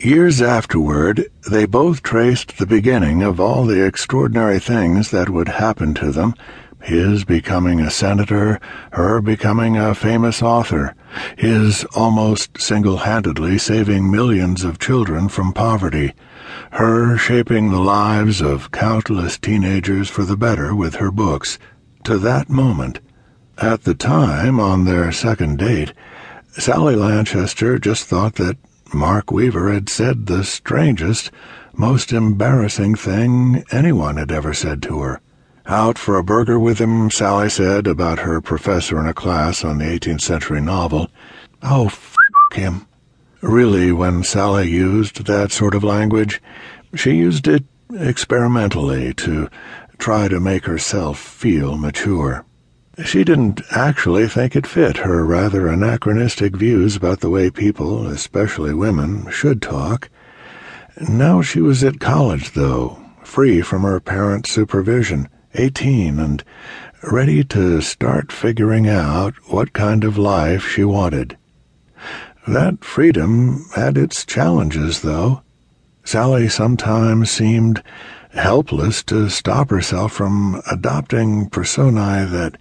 Years afterward, they both traced the beginning of all the extraordinary things that would happen to them his becoming a senator, her becoming a famous author, his almost single handedly saving millions of children from poverty, her shaping the lives of countless teenagers for the better with her books, to that moment. At the time, on their second date, Sally Lanchester just thought that Mark Weaver had said the strangest, most embarrassing thing anyone had ever said to her. Out for a burger with him, Sally said about her professor in a class on the 18th century novel. Oh, f him. Really, when Sally used that sort of language, she used it experimentally to try to make herself feel mature. She didn't actually think it fit her rather anachronistic views about the way people, especially women, should talk. Now she was at college, though, free from her parents' supervision 18 and ready to start figuring out what kind of life she wanted. That freedom had its challenges, though. Sally sometimes seemed helpless to stop herself from adopting personae that,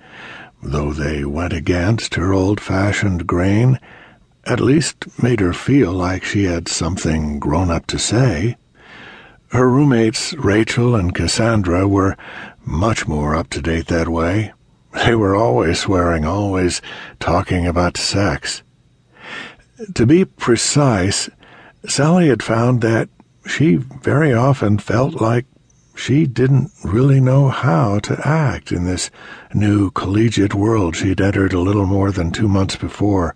though they went against her old-fashioned grain, at least made her feel like she had something grown up to say. Her roommates, Rachel and Cassandra, were much more up to date that way. They were always swearing, always talking about sex. To be precise, Sally had found that she very often felt like she didn't really know how to act in this new collegiate world she'd entered a little more than two months before.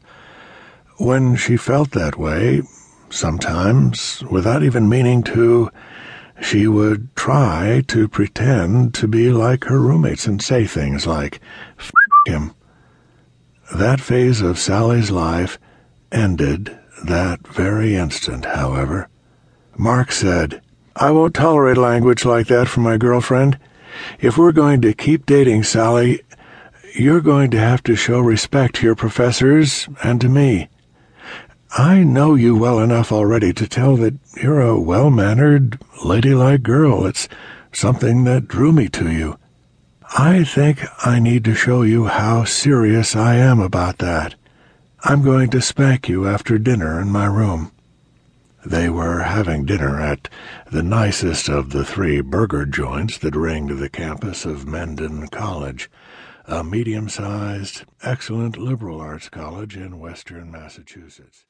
When she felt that way, sometimes, without even meaning to, she would try to pretend to be like her roommates and say things like, F him. That phase of Sally's life ended that very instant, however. Mark said, I won't tolerate language like that from my girlfriend. If we're going to keep dating, Sally, you're going to have to show respect to your professors and to me. I know you well enough already to tell that you're a well-mannered, ladylike girl. It's something that drew me to you. I think I need to show you how serious I am about that. I'm going to spank you after dinner in my room. They were having dinner at the nicest of the three burger joints that ringed the campus of Mendon College, a medium-sized, excellent liberal arts college in western Massachusetts.